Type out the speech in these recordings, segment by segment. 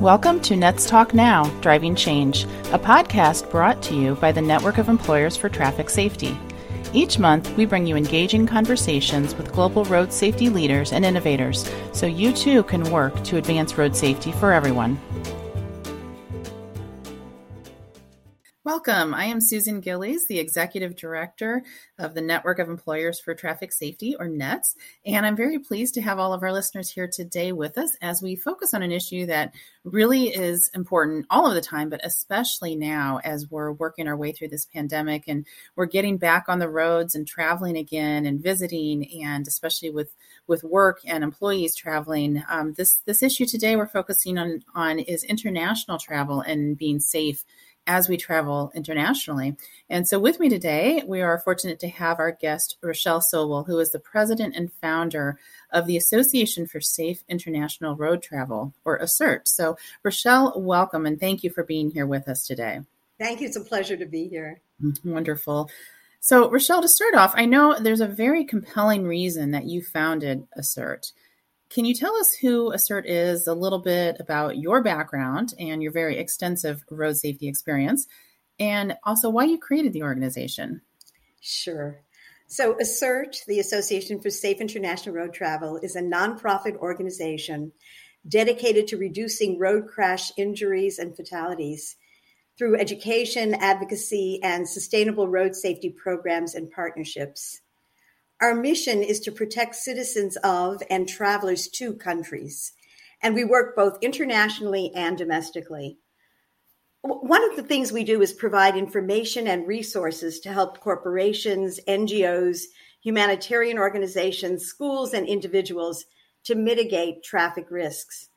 Welcome to Nets Talk Now Driving Change, a podcast brought to you by the Network of Employers for Traffic Safety. Each month, we bring you engaging conversations with global road safety leaders and innovators so you too can work to advance road safety for everyone. Welcome. I am Susan Gillies, the Executive Director of the Network of Employers for Traffic Safety, or NETS, and I'm very pleased to have all of our listeners here today with us as we focus on an issue that really is important all of the time, but especially now as we're working our way through this pandemic and we're getting back on the roads and traveling again and visiting, and especially with with work and employees traveling. Um, this this issue today we're focusing on on is international travel and being safe as we travel internationally. And so, with me today, we are fortunate to have our guest, Rochelle Sobel, who is the president and founder of the Association for Safe International Road Travel, or ASIRT. So, Rochelle, welcome and thank you for being here with us today. Thank you. It's a pleasure to be here. Mm-hmm. Wonderful. So, Rochelle, to start off, I know there's a very compelling reason that you founded ASIRT. Can you tell us who ASIRT is, a little bit about your background and your very extensive road safety experience, and also why you created the organization? Sure. So, ASIRT, the Association for Safe International Road Travel, is a nonprofit organization dedicated to reducing road crash injuries and fatalities through education, advocacy, and sustainable road safety programs and partnerships. Our mission is to protect citizens of and travelers to countries, and we work both internationally and domestically. One of the things we do is provide information and resources to help corporations, NGOs, humanitarian organizations, schools, and individuals to mitigate traffic risks.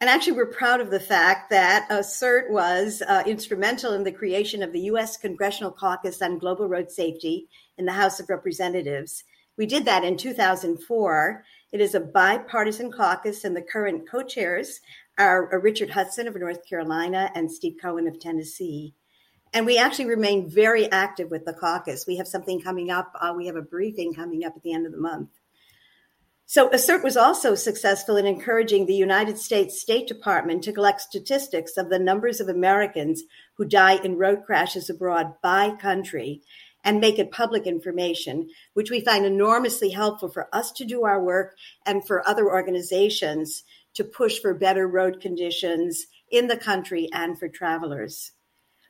And actually, we're proud of the fact that ASIRT was uh, instrumental in the creation of the U.S. Congressional Caucus on Global Road Safety in the House of Representatives. We did that in 2004. It is a bipartisan caucus, and the current co chairs are Richard Hudson of North Carolina and Steve Cohen of Tennessee. And we actually remain very active with the caucus. We have something coming up. Uh, we have a briefing coming up at the end of the month. So ASIRT was also successful in encouraging the United States State Department to collect statistics of the numbers of Americans who die in road crashes abroad by country and make it public information, which we find enormously helpful for us to do our work and for other organizations to push for better road conditions in the country and for travelers.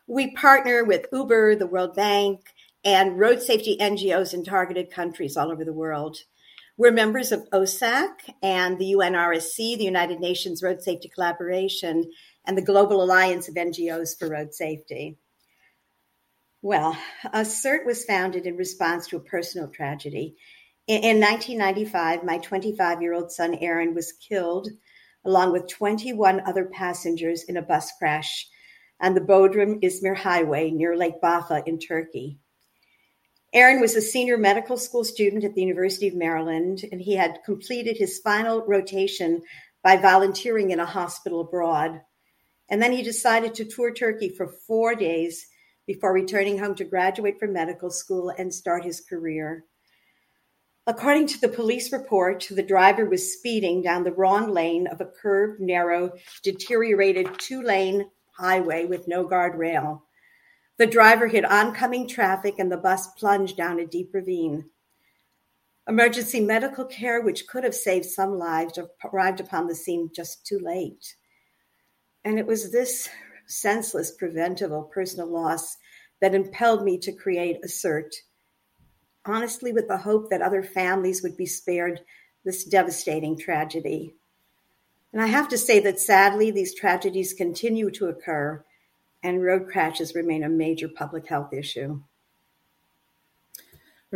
We partner with Uber, the World Bank, and road safety NGOs in targeted countries all over the world. We're members of OSAC and the UNRSC, the United Nations Road Safety Collaboration, and the Global Alliance of NGOs for Road Safety. Well, ASIRT was founded in response to a personal tragedy. In 1995, my 25 year old son Aron was killed along with 21 other passengers in a bus crash on the Bodrum Izmir Highway near Lake Bafa in Turkey. Aron was a senior medical school student at the University of Maryland, and he had completed his final rotation by volunteering in a hospital abroad. And then he decided to tour Turkey for four days before returning home to graduate from medical school and start his career. According to the police report, the driver was speeding down the wrong lane of a curved, narrow, deteriorated two lane highway with no guardrail. The driver hit oncoming traffic and the bus plunged down a deep ravine. Emergency medical care, which could have saved some lives, arrived upon the scene just too late. And it was this senseless, preventable personal loss that impelled me to create ASIRT, honestly, with the hope that other families would be spared this devastating tragedy. And I have to say that sadly, these tragedies continue to occur and road crashes remain a major public health issue.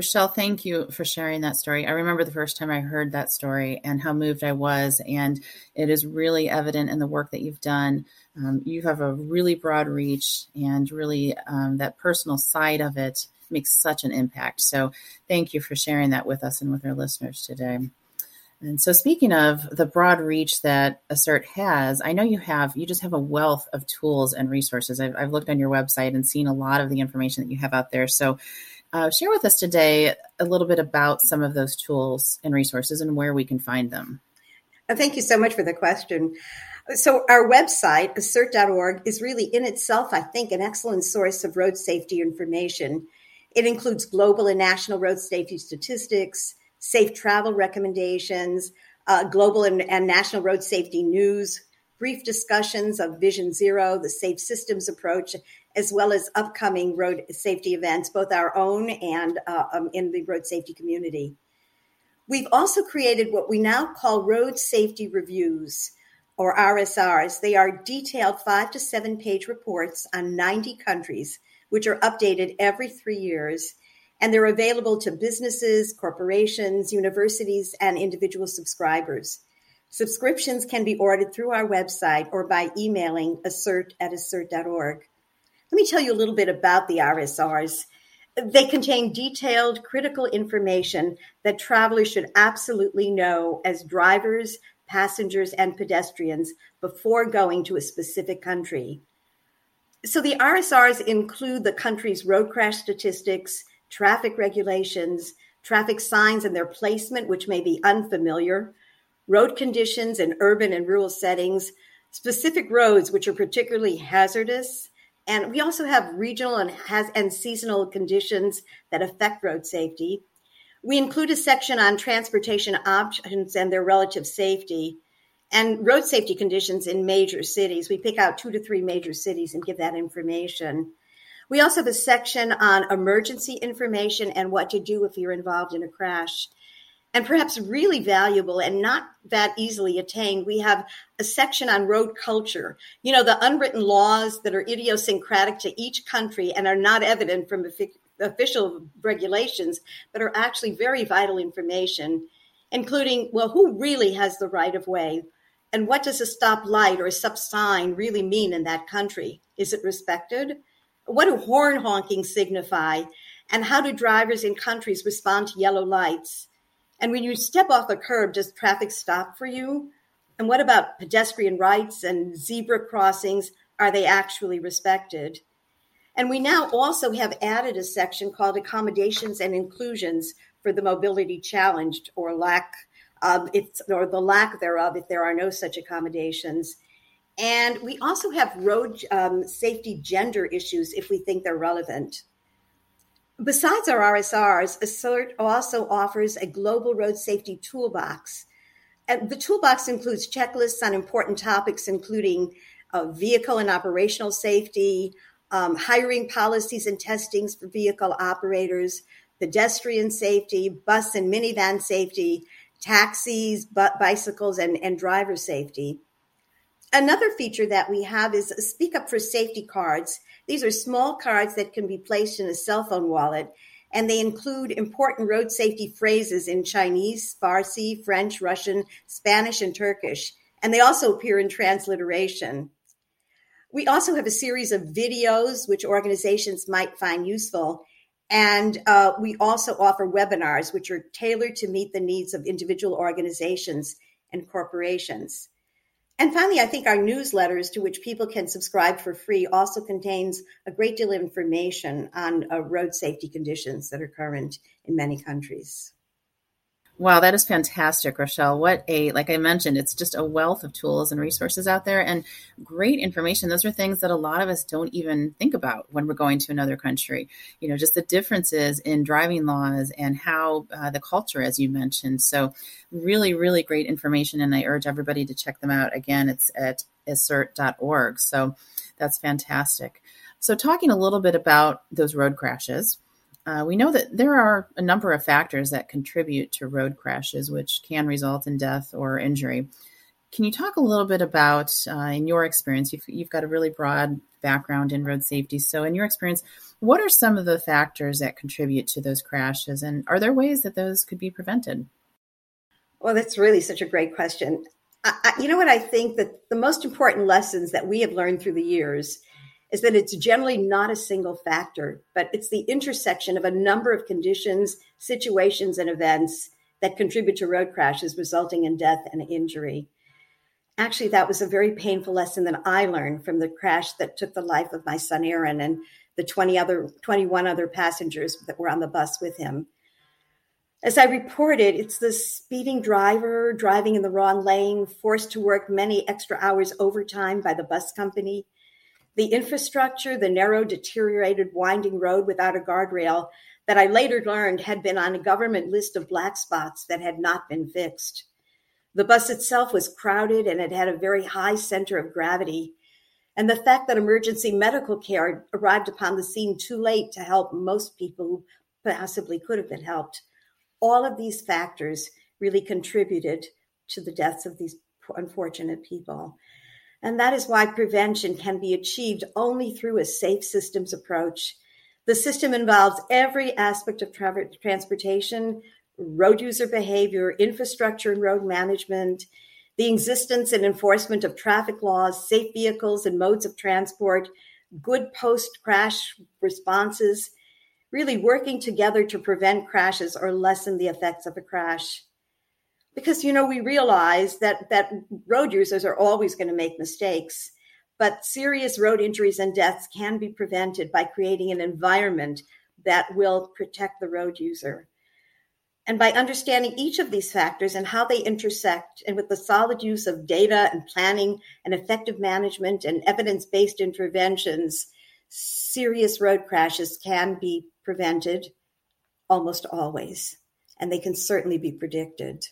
Rochelle, thank you for sharing that story. I remember the first time I heard that story and how moved I was. And it is really evident in the work that you've done. Um, you have a really broad reach, and really um, that personal side of it makes such an impact. So, thank you for sharing that with us and with our listeners today. And so, speaking of the broad reach that ASIRT has, I know you have, you just have a wealth of tools and resources. I've, I've looked on your website and seen a lot of the information that you have out there. So, uh, share with us today a little bit about some of those tools and resources and where we can find them. Uh, thank you so much for the question. So, our website, asirt.org, is really in itself, I think, an excellent source of road safety information. It includes global and national road safety statistics, safe travel recommendations, uh, global and, and national road safety news, brief discussions of Vision Zero, the safe systems approach, as well as upcoming road safety events, both our own and uh, um, in the road safety community. We've also created what we now call road safety reviews or RSRs. They are detailed five to seven page reports on 90 countries, which are updated every three years. And they're available to businesses, corporations, universities, and individual subscribers. Subscriptions can be ordered through our website or by emailing asirt at asirt.org. Let me tell you a little bit about the RSRs. They contain detailed, critical information that travelers should absolutely know as drivers, passengers, and pedestrians before going to a specific country. So the RSRs include the country's road crash statistics, traffic regulations, traffic signs and their placement, which may be unfamiliar, road conditions in urban and rural settings, specific roads which are particularly hazardous, and we also have regional and has and seasonal conditions that affect road safety. We include a section on transportation options and their relative safety and road safety conditions in major cities. We pick out two to three major cities and give that information. We also have a section on emergency information and what to do if you're involved in a crash and perhaps really valuable and not that easily attained, we have a section on road culture. You know, the unwritten laws that are idiosyncratic to each country and are not evident from official regulations, but are actually very vital information, including, well, who really has the right of way? And what does a stop light or a stop sign really mean in that country? Is it respected? What do horn honking signify? And how do drivers in countries respond to yellow lights? And when you step off a curb, does traffic stop for you? And what about pedestrian rights and zebra crossings? Are they actually respected? And we now also have added a section called accommodations and inclusions for the mobility challenged or lack of it's or the lack thereof if there are no such accommodations. And we also have road um, safety gender issues if we think they're relevant. Besides our RSRs, ASIRT also offers a global road safety toolbox. And the toolbox includes checklists on important topics, including uh, vehicle and operational safety, um, hiring policies and testings for vehicle operators, pedestrian safety, bus and minivan safety, taxis, bicycles, and, and driver safety. Another feature that we have is Speak Up for Safety cards these are small cards that can be placed in a cell phone wallet, and they include important road safety phrases in Chinese, Farsi, French, Russian, Spanish, and Turkish. And they also appear in transliteration. We also have a series of videos which organizations might find useful. And uh, we also offer webinars which are tailored to meet the needs of individual organizations and corporations. And finally, I think our newsletters to which people can subscribe for free also contains a great deal of information on uh, road safety conditions that are current in many countries. Wow, that is fantastic, Rochelle. What a, like I mentioned, it's just a wealth of tools and resources out there and great information. Those are things that a lot of us don't even think about when we're going to another country. You know, just the differences in driving laws and how uh, the culture, as you mentioned. So, really, really great information. And I urge everybody to check them out. Again, it's at asirt.org. So, that's fantastic. So, talking a little bit about those road crashes. Uh, we know that there are a number of factors that contribute to road crashes, which can result in death or injury. Can you talk a little bit about, uh, in your experience, you've, you've got a really broad background in road safety. So, in your experience, what are some of the factors that contribute to those crashes, and are there ways that those could be prevented? Well, that's really such a great question. I, I, you know what? I think that the most important lessons that we have learned through the years is that it's generally not a single factor, but it's the intersection of a number of conditions, situations, and events that contribute to road crashes, resulting in death and injury. Actually, that was a very painful lesson that I learned from the crash that took the life of my son Aron and the 20 other 21 other passengers that were on the bus with him. As I reported, it's the speeding driver driving in the wrong lane, forced to work many extra hours overtime by the bus company. The infrastructure, the narrow, deteriorated, winding road without a guardrail that I later learned had been on a government list of black spots that had not been fixed. The bus itself was crowded and it had a very high center of gravity. And the fact that emergency medical care arrived upon the scene too late to help most people who possibly could have been helped all of these factors really contributed to the deaths of these unfortunate people. And that is why prevention can be achieved only through a safe systems approach. The system involves every aspect of tra- transportation, road user behavior, infrastructure and road management, the existence and enforcement of traffic laws, safe vehicles and modes of transport, good post crash responses, really working together to prevent crashes or lessen the effects of a crash. Because, you know, we realize that, that road users are always going to make mistakes, but serious road injuries and deaths can be prevented by creating an environment that will protect the road user. And by understanding each of these factors and how they intersect, and with the solid use of data and planning and effective management and evidence based interventions, serious road crashes can be prevented almost always, and they can certainly be predicted.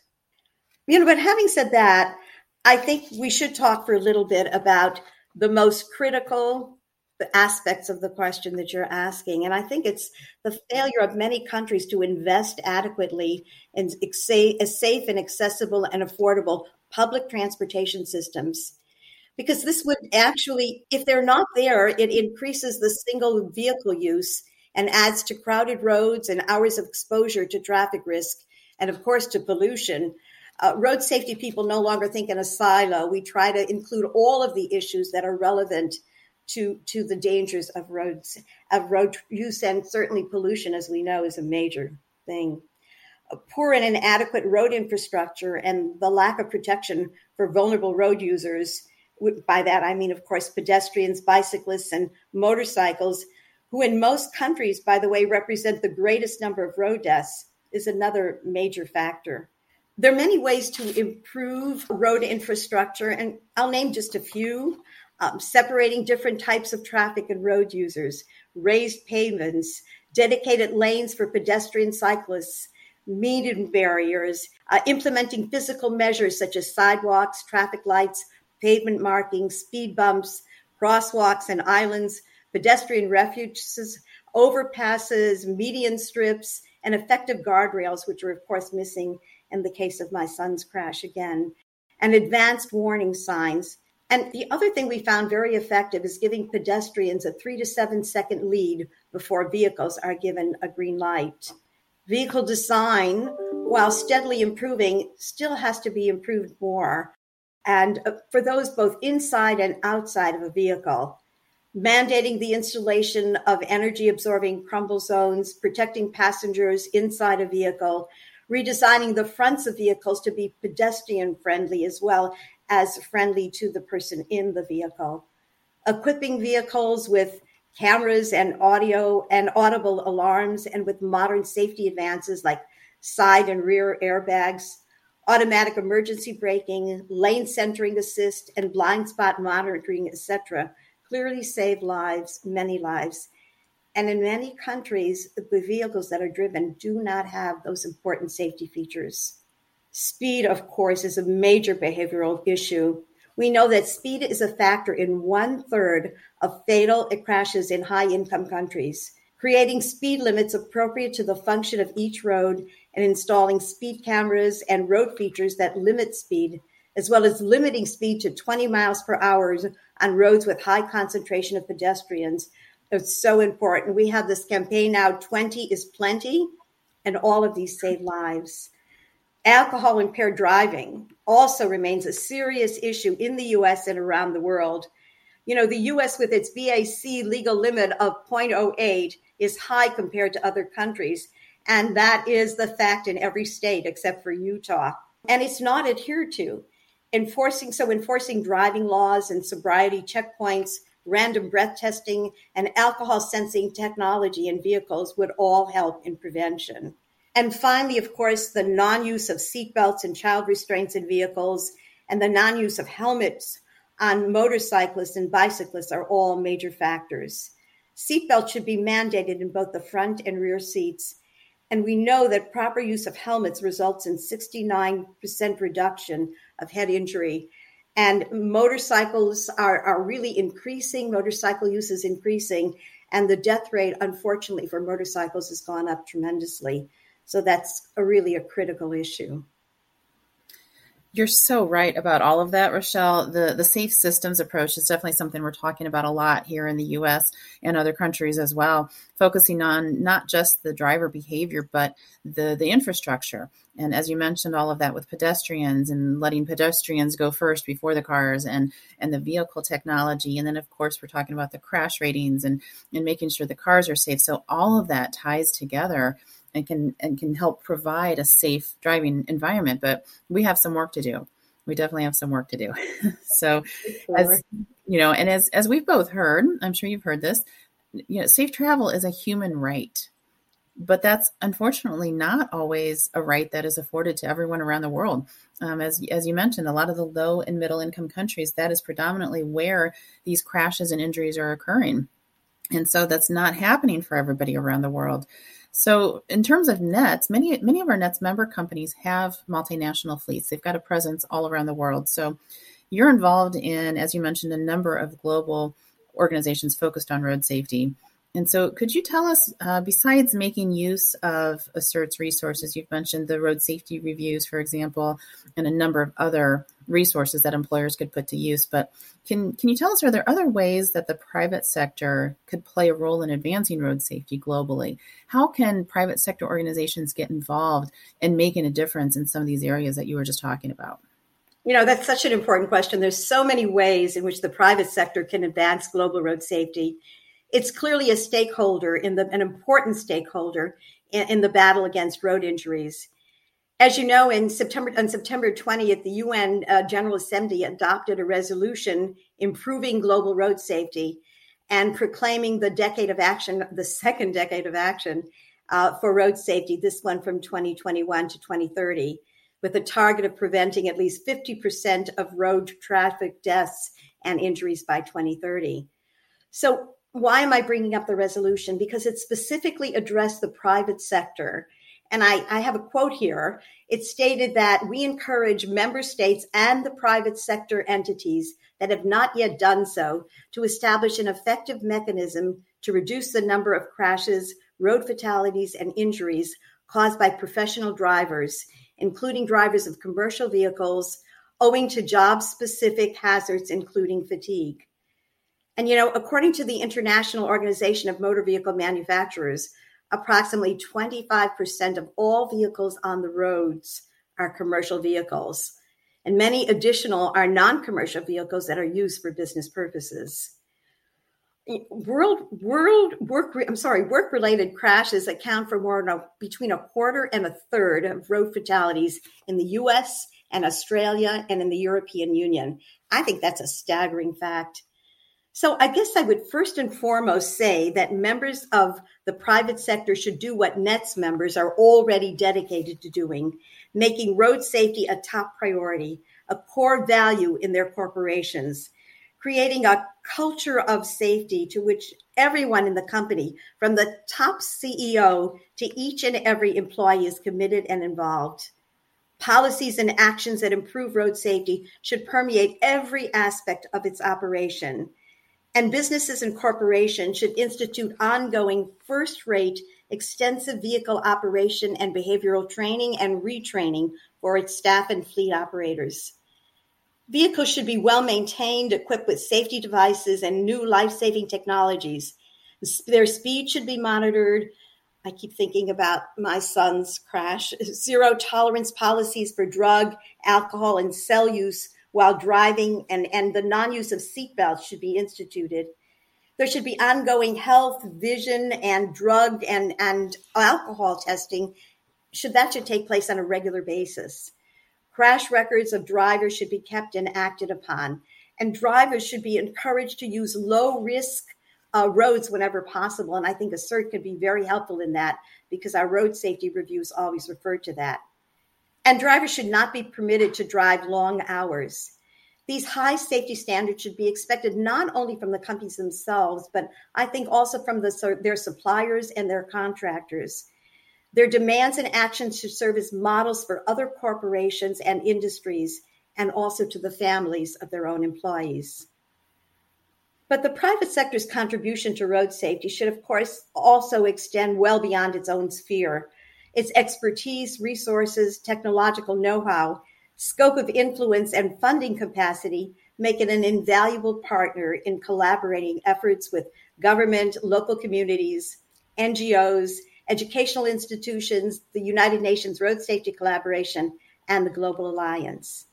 You know, but having said that, I think we should talk for a little bit about the most critical aspects of the question that you're asking. And I think it's the failure of many countries to invest adequately in safe and accessible and affordable public transportation systems because this would actually, if they're not there, it increases the single vehicle use and adds to crowded roads and hours of exposure to traffic risk and, of course, to pollution. Uh, road safety people no longer think in a silo. We try to include all of the issues that are relevant to to the dangers of roads of road use and certainly pollution, as we know, is a major thing. A poor and inadequate road infrastructure and the lack of protection for vulnerable road users by that I mean, of course, pedestrians, bicyclists, and motorcycles, who in most countries, by the way, represent the greatest number of road deaths, is another major factor. There are many ways to improve road infrastructure, and I'll name just a few. Um, separating different types of traffic and road users, raised pavements, dedicated lanes for pedestrian cyclists, median barriers, uh, implementing physical measures such as sidewalks, traffic lights, pavement markings, speed bumps, crosswalks and islands, pedestrian refuges, overpasses, median strips, and effective guardrails, which are, of course, missing in the case of my son's crash again, and advanced warning signs. And the other thing we found very effective is giving pedestrians a three to seven second lead before vehicles are given a green light. Vehicle design, while steadily improving, still has to be improved more and uh, for those both inside and outside of a vehicle, mandating the installation of energy absorbing crumple zones, protecting passengers inside a vehicle, redesigning the fronts of vehicles to be pedestrian friendly as well as friendly to the person in the vehicle, equipping vehicles with cameras and audio and audible alarms and with modern safety advances like side and rear airbags automatic emergency braking, lane centering assist, and blind spot monitoring, etc., clearly save lives, many lives. And in many countries, the vehicles that are driven do not have those important safety features. Speed, of course, is a major behavioral issue. We know that speed is a factor in one third of fatal crashes in high income countries. Creating speed limits appropriate to the function of each road and installing speed cameras and road features that limit speed, as well as limiting speed to 20 miles per hour on roads with high concentration of pedestrians. It's so important. We have this campaign now 20 is plenty, and all of these save lives. Alcohol impaired driving also remains a serious issue in the US and around the world. You know, the US, with its BAC legal limit of 0.08, is high compared to other countries. And that is the fact in every state except for Utah. And it's not adhered to. Enforcing so enforcing driving laws and sobriety checkpoints, random breath testing, and alcohol sensing technology in vehicles would all help in prevention. And finally, of course, the non use of seatbelts and child restraints in vehicles and the non use of helmets on motorcyclists and bicyclists are all major factors. Seatbelts should be mandated in both the front and rear seats. And we know that proper use of helmets results in 69% reduction of head injury. And motorcycles are, are really increasing, motorcycle use is increasing, and the death rate, unfortunately, for motorcycles has gone up tremendously. So that's a really a critical issue. You're so right about all of that, Rochelle. The the safe systems approach is definitely something we're talking about a lot here in the US and other countries as well, focusing on not just the driver behavior, but the, the infrastructure. And as you mentioned, all of that with pedestrians and letting pedestrians go first before the cars and, and the vehicle technology. And then of course we're talking about the crash ratings and, and making sure the cars are safe. So all of that ties together and can and can help provide a safe driving environment. But we have some work to do. We definitely have some work to do. so, as you know, and as as we've both heard, I'm sure you've heard this. You know, safe travel is a human right, but that's unfortunately not always a right that is afforded to everyone around the world. Um, as as you mentioned, a lot of the low and middle income countries, that is predominantly where these crashes and injuries are occurring, and so that's not happening for everybody around the world. So, in terms of nets, many many of our nets member companies have multinational fleets. They've got a presence all around the world. So, you're involved in, as you mentioned, a number of global organizations focused on road safety. And so, could you tell us, uh, besides making use of ASIRT's resources, you've mentioned the road safety reviews, for example, and a number of other resources that employers could put to use. But can can you tell us, are there other ways that the private sector could play a role in advancing road safety globally? How can private sector organizations get involved in making a difference in some of these areas that you were just talking about? You know, that's such an important question. There's so many ways in which the private sector can advance global road safety it's clearly a stakeholder in the an important stakeholder in, in the battle against road injuries. As you know, in September on September 20th, the UN uh, General Assembly adopted a resolution improving global road safety and proclaiming the decade of action, the second decade of action uh, for road safety, this one from 2021 to 2030, with a target of preventing at least 50% of road traffic deaths and injuries by 2030. So why am I bringing up the resolution? Because it specifically addressed the private sector. And I, I, have a quote here. It stated that we encourage member states and the private sector entities that have not yet done so to establish an effective mechanism to reduce the number of crashes, road fatalities, and injuries caused by professional drivers, including drivers of commercial vehicles, owing to job specific hazards, including fatigue. And, you know, according to the International Organization of Motor Vehicle Manufacturers, approximately 25% of all vehicles on the roads are commercial vehicles. And many additional are non commercial vehicles that are used for business purposes. World, world work, I'm sorry, work related crashes account for more than between a quarter and a third of road fatalities in the US and Australia and in the European Union. I think that's a staggering fact. So I guess I would first and foremost say that members of the private sector should do what NETS members are already dedicated to doing, making road safety a top priority, a core value in their corporations, creating a culture of safety to which everyone in the company, from the top CEO to each and every employee, is committed and involved. Policies and actions that improve road safety should permeate every aspect of its operation and businesses and corporations should institute ongoing first rate extensive vehicle operation and behavioral training and retraining for its staff and fleet operators. Vehicles should be well maintained, equipped with safety devices and new life saving technologies. Their speed should be monitored. I keep thinking about my son's crash. Zero tolerance policies for drug, alcohol, and cell use while driving and, and the non-use of seatbelts should be instituted. There should be ongoing health, vision, and drug and, and alcohol testing should that should take place on a regular basis. Crash records of drivers should be kept and acted upon, and drivers should be encouraged to use low risk, uh, roads whenever possible. And I think ASIRT could be very helpful in that because our road safety reviews always refer to that. And drivers should not be permitted to drive long hours. These high safety standards should be expected not only from the companies themselves, but I think also from the, their suppliers and their contractors. Their demands and actions should serve as models for other corporations and industries, and also to the families of their own employees. But the private sector's contribution to road safety should, of course, also extend well beyond its own sphere. Its expertise, resources, technological know how, scope of influence, and funding capacity make it an invaluable partner in collaborating efforts with government, local communities, NGOs, educational institutions, the United Nations Road Safety Collaboration, and the Global Alliance.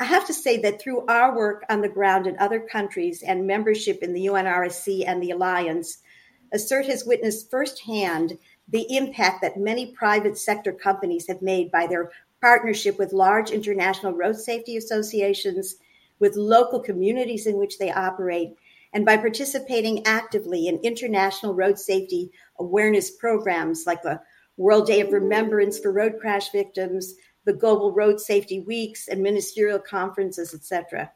I have to say that through our work on the ground in other countries and membership in the UNRSC and the Alliance, ASIRT has witnessed firsthand the impact that many private sector companies have made by their partnership with large international road safety associations, with local communities in which they operate, and by participating actively in international road safety awareness programs like the World Day of Remembrance for Road Crash Victims, the Global Road Safety Weeks and ministerial conferences, etc.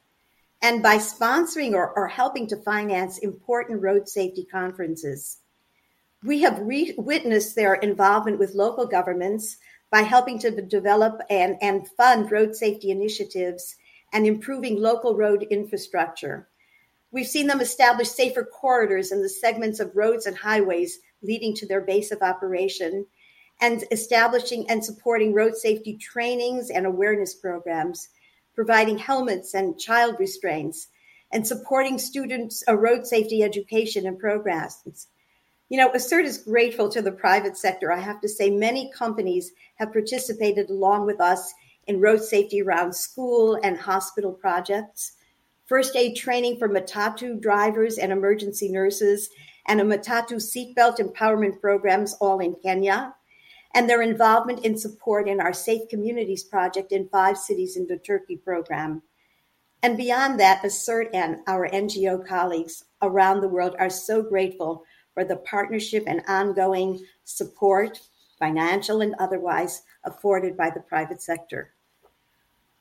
And by sponsoring or, or helping to finance important road safety conferences. We have re- witnessed their involvement with local governments by helping to develop and, and fund road safety initiatives and improving local road infrastructure. We've seen them establish safer corridors in the segments of roads and highways leading to their base of operation and establishing and supporting road safety trainings and awareness programs, providing helmets and child restraints, and supporting students' a road safety education and programs. You know, ASIRT is grateful to the private sector. I have to say, many companies have participated along with us in road safety around school and hospital projects, first aid training for Matatu drivers and emergency nurses, and a Matatu seatbelt empowerment programs all in Kenya, and their involvement in support in our Safe Communities project in five cities in the Turkey program. And beyond that, ASIRT and our NGO colleagues around the world are so grateful for the partnership and ongoing support, financial and otherwise, afforded by the private sector.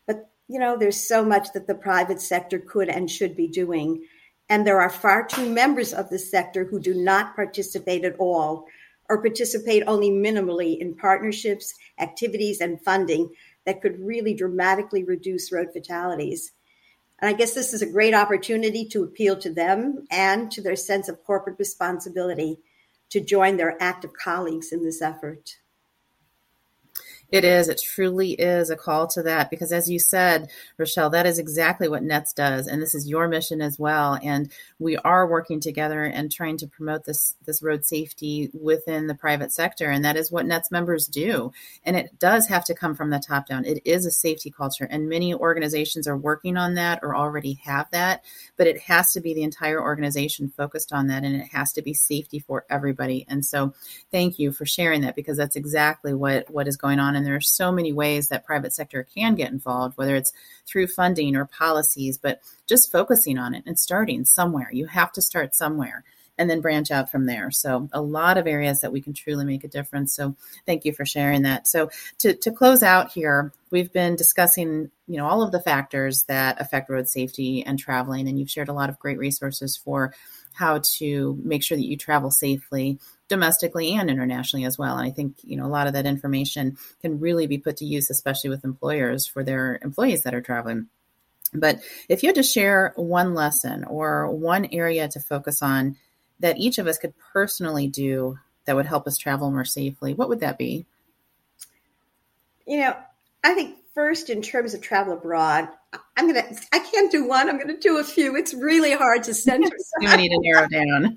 But, you know, there's so much that the private sector could and should be doing. And there are far too members of the sector who do not participate at all or participate only minimally in partnerships, activities, and funding that could really dramatically reduce road fatalities. And I guess this is a great opportunity to appeal to them and to their sense of corporate responsibility to join their active colleagues in this effort. It is. It truly is a call to that because, as you said, Rochelle, that is exactly what NETS does, and this is your mission as well. And we are working together and trying to promote this this road safety within the private sector, and that is what NETS members do. And it does have to come from the top down. It is a safety culture, and many organizations are working on that or already have that. But it has to be the entire organization focused on that, and it has to be safety for everybody. And so, thank you for sharing that because that's exactly what what is going on and there are so many ways that private sector can get involved, whether it's through funding or policies, but just focusing on it and starting somewhere. You have to start somewhere and then branch out from there. So a lot of areas that we can truly make a difference. So thank you for sharing that. So to, to close out here, we've been discussing, you know, all of the factors that affect road safety and traveling, and you've shared a lot of great resources for how to make sure that you travel safely domestically and internationally as well. And I think, you know, a lot of that information can really be put to use, especially with employers for their employees that are traveling. But if you had to share one lesson or one area to focus on that each of us could personally do that would help us travel more safely, what would that be? You know, I think first in terms of travel abroad, I'm gonna I can't do one, I'm gonna do a few. It's really hard to center. you need to narrow down.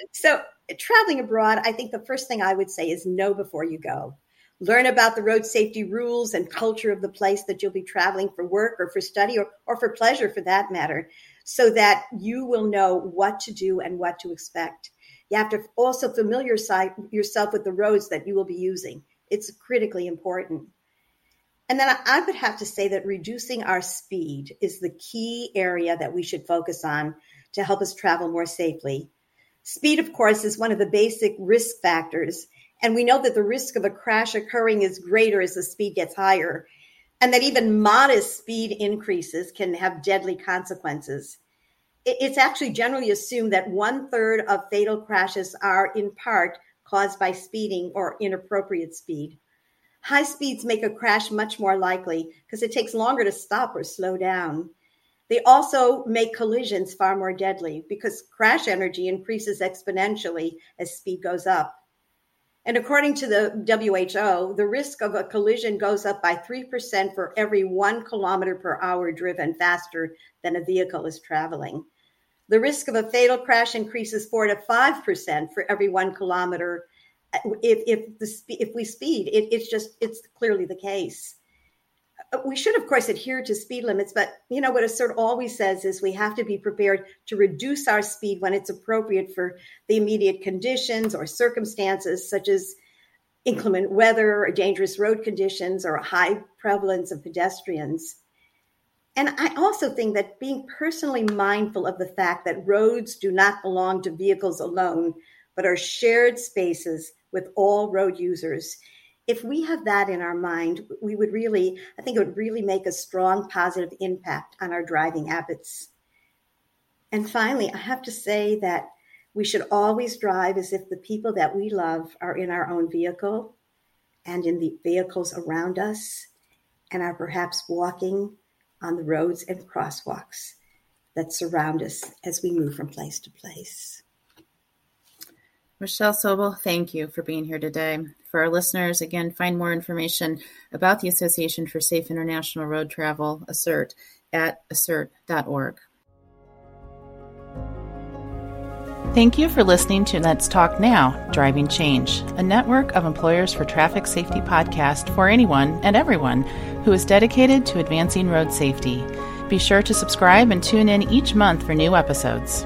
so traveling abroad, I think the first thing I would say is know before you go. Learn about the road safety rules and culture of the place that you'll be traveling for work or for study or, or for pleasure for that matter, so that you will know what to do and what to expect. You have to also familiarize yourself with the roads that you will be using. It's critically important. And then I would have to say that reducing our speed is the key area that we should focus on to help us travel more safely. Speed, of course, is one of the basic risk factors, and we know that the risk of a crash occurring is greater as the speed gets higher, and that even modest speed increases can have deadly consequences. It's actually generally assumed that one third of fatal crashes are in part caused by speeding or inappropriate speed. High speeds make a crash much more likely because it takes longer to stop or slow down. They also make collisions far more deadly because crash energy increases exponentially as speed goes up. And according to the WHO, the risk of a collision goes up by 3% for every one kilometer per hour driven faster than a vehicle is traveling. The risk of a fatal crash increases 4 to 5% for every one kilometer if, if, the, if we speed. It, it's just, it's clearly the case uh, we should of course adhere to speed limits but you know what ASIRT always says is we have to be prepared to reduce our speed when it's appropriate for the immediate conditions or circumstances such as inclement weather or dangerous road conditions or a high prevalence of pedestrians and i also think that being personally mindful of the fact that roads do not belong to vehicles alone but are shared spaces with all road users if we have that in our mind, we would really, I think it would really make a strong positive impact on our driving habits. And finally, I have to say that we should always drive as if the people that we love are in our own vehicle and in the vehicles around us and are perhaps walking on the roads and crosswalks that surround us as we move from place to place. Rochelle Sobel, thank you for being here today. For our listeners, again, find more information about the Association for Safe International Road Travel, ASIRT, at asirt.org. Thank you for listening to NETS Talk Now Driving Change, a network of employers for traffic safety podcast for anyone and everyone who is dedicated to advancing road safety. Be sure to subscribe and tune in each month for new episodes.